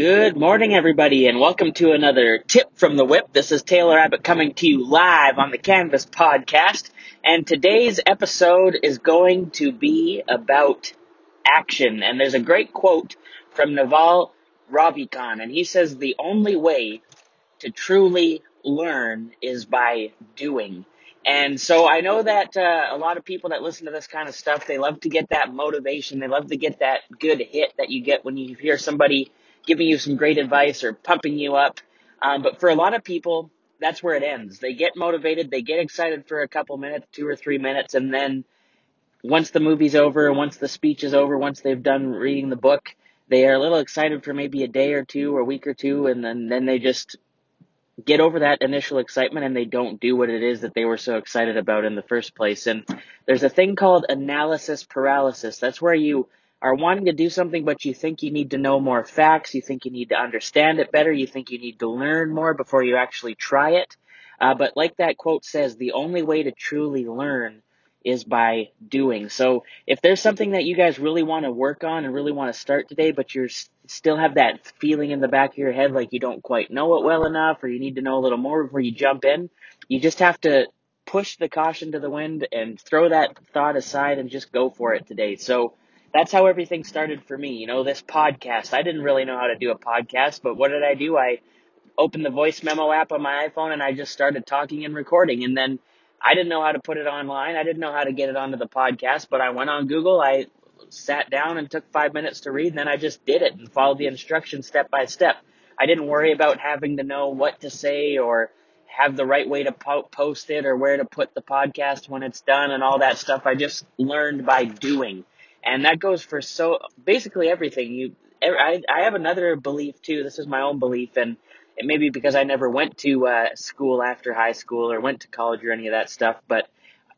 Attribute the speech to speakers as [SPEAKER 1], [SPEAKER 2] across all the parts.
[SPEAKER 1] Good morning, everybody, and welcome to another tip from the whip. This is Taylor Abbott coming to you live on the Canvas podcast. And today's episode is going to be about action. And there's a great quote from Naval Ravikant, and he says, The only way to truly learn is by doing. And so I know that uh, a lot of people that listen to this kind of stuff, they love to get that motivation. They love to get that good hit that you get when you hear somebody giving you some great advice or pumping you up. Um, but for a lot of people, that's where it ends. They get motivated, they get excited for a couple minutes, two or three minutes, and then once the movie's over, once the speech is over, once they've done reading the book, they are a little excited for maybe a day or two or a week or two, and then, then they just get over that initial excitement and they don't do what it is that they were so excited about in the first place. And there's a thing called analysis paralysis. That's where you are wanting to do something, but you think you need to know more facts. You think you need to understand it better. You think you need to learn more before you actually try it. Uh, but like that quote says, the only way to truly learn is by doing. So if there's something that you guys really want to work on and really want to start today, but you're still have that feeling in the back of your head like you don't quite know it well enough or you need to know a little more before you jump in, you just have to push the caution to the wind and throw that thought aside and just go for it today. So that's how everything started for me. You know, this podcast, I didn't really know how to do a podcast, but what did I do? I opened the voice memo app on my iPhone and I just started talking and recording. And then I didn't know how to put it online. I didn't know how to get it onto the podcast, but I went on Google. I sat down and took five minutes to read, and then I just did it and followed the instructions step by step. I didn't worry about having to know what to say or have the right way to po- post it or where to put the podcast when it's done and all that stuff. I just learned by doing. And that goes for so basically everything. You, I, I have another belief too. This is my own belief, and it may be because I never went to uh, school after high school or went to college or any of that stuff, but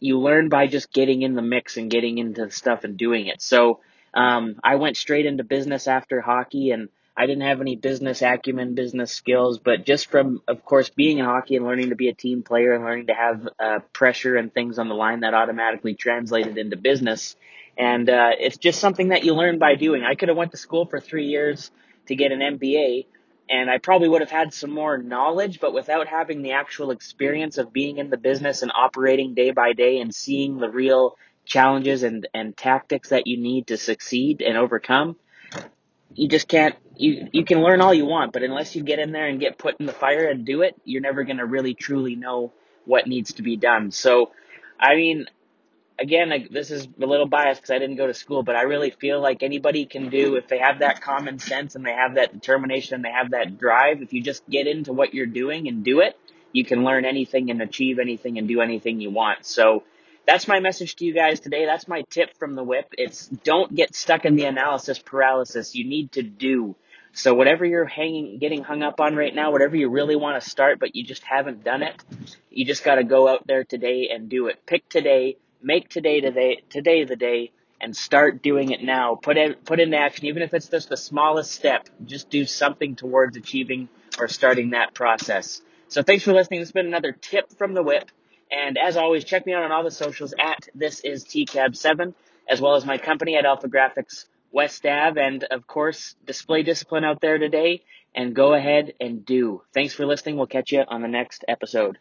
[SPEAKER 1] you learn by just getting in the mix and getting into the stuff and doing it. So um, I went straight into business after hockey, and I didn't have any business acumen, business skills, but just from, of course, being in hockey and learning to be a team player and learning to have uh, pressure and things on the line that automatically translated into business. And uh, it's just something that you learn by doing. I could have went to school for three years to get an MBA, and I probably would have had some more knowledge, but without having the actual experience of being in the business and operating day by day and seeing the real challenges and, and tactics that you need to succeed and overcome, you just can't, you, you can learn all you want, but unless you get in there and get put in the fire and do it, you're never going to really truly know what needs to be done. So, I mean, again, this is a little biased because I didn't go to school, but I really feel like anybody can do if they have that common sense and they have that determination and they have that drive. If you just get into what you're doing and do it, you can learn anything and achieve anything and do anything you want. So that's my message to you guys today. That's my tip from the whip. It's don't get stuck in the analysis paralysis. You need to do. So whatever you're hanging, getting hung up on right now, whatever you really want to start, but you just haven't done it, you just got to go out there today and do it. Pick today make today today today the day and start doing it now. Put it put into action, even if it's just the smallest step. Just do something towards achieving or starting that process. So thanks for listening. This has been another tip from the whip. And as always, check me out on all the socials at this is TCAB7, as well as my company at Alpha Graphics West Ave. And of course, display discipline out there today and go ahead and do. Thanks for listening. We'll catch you on the next episode.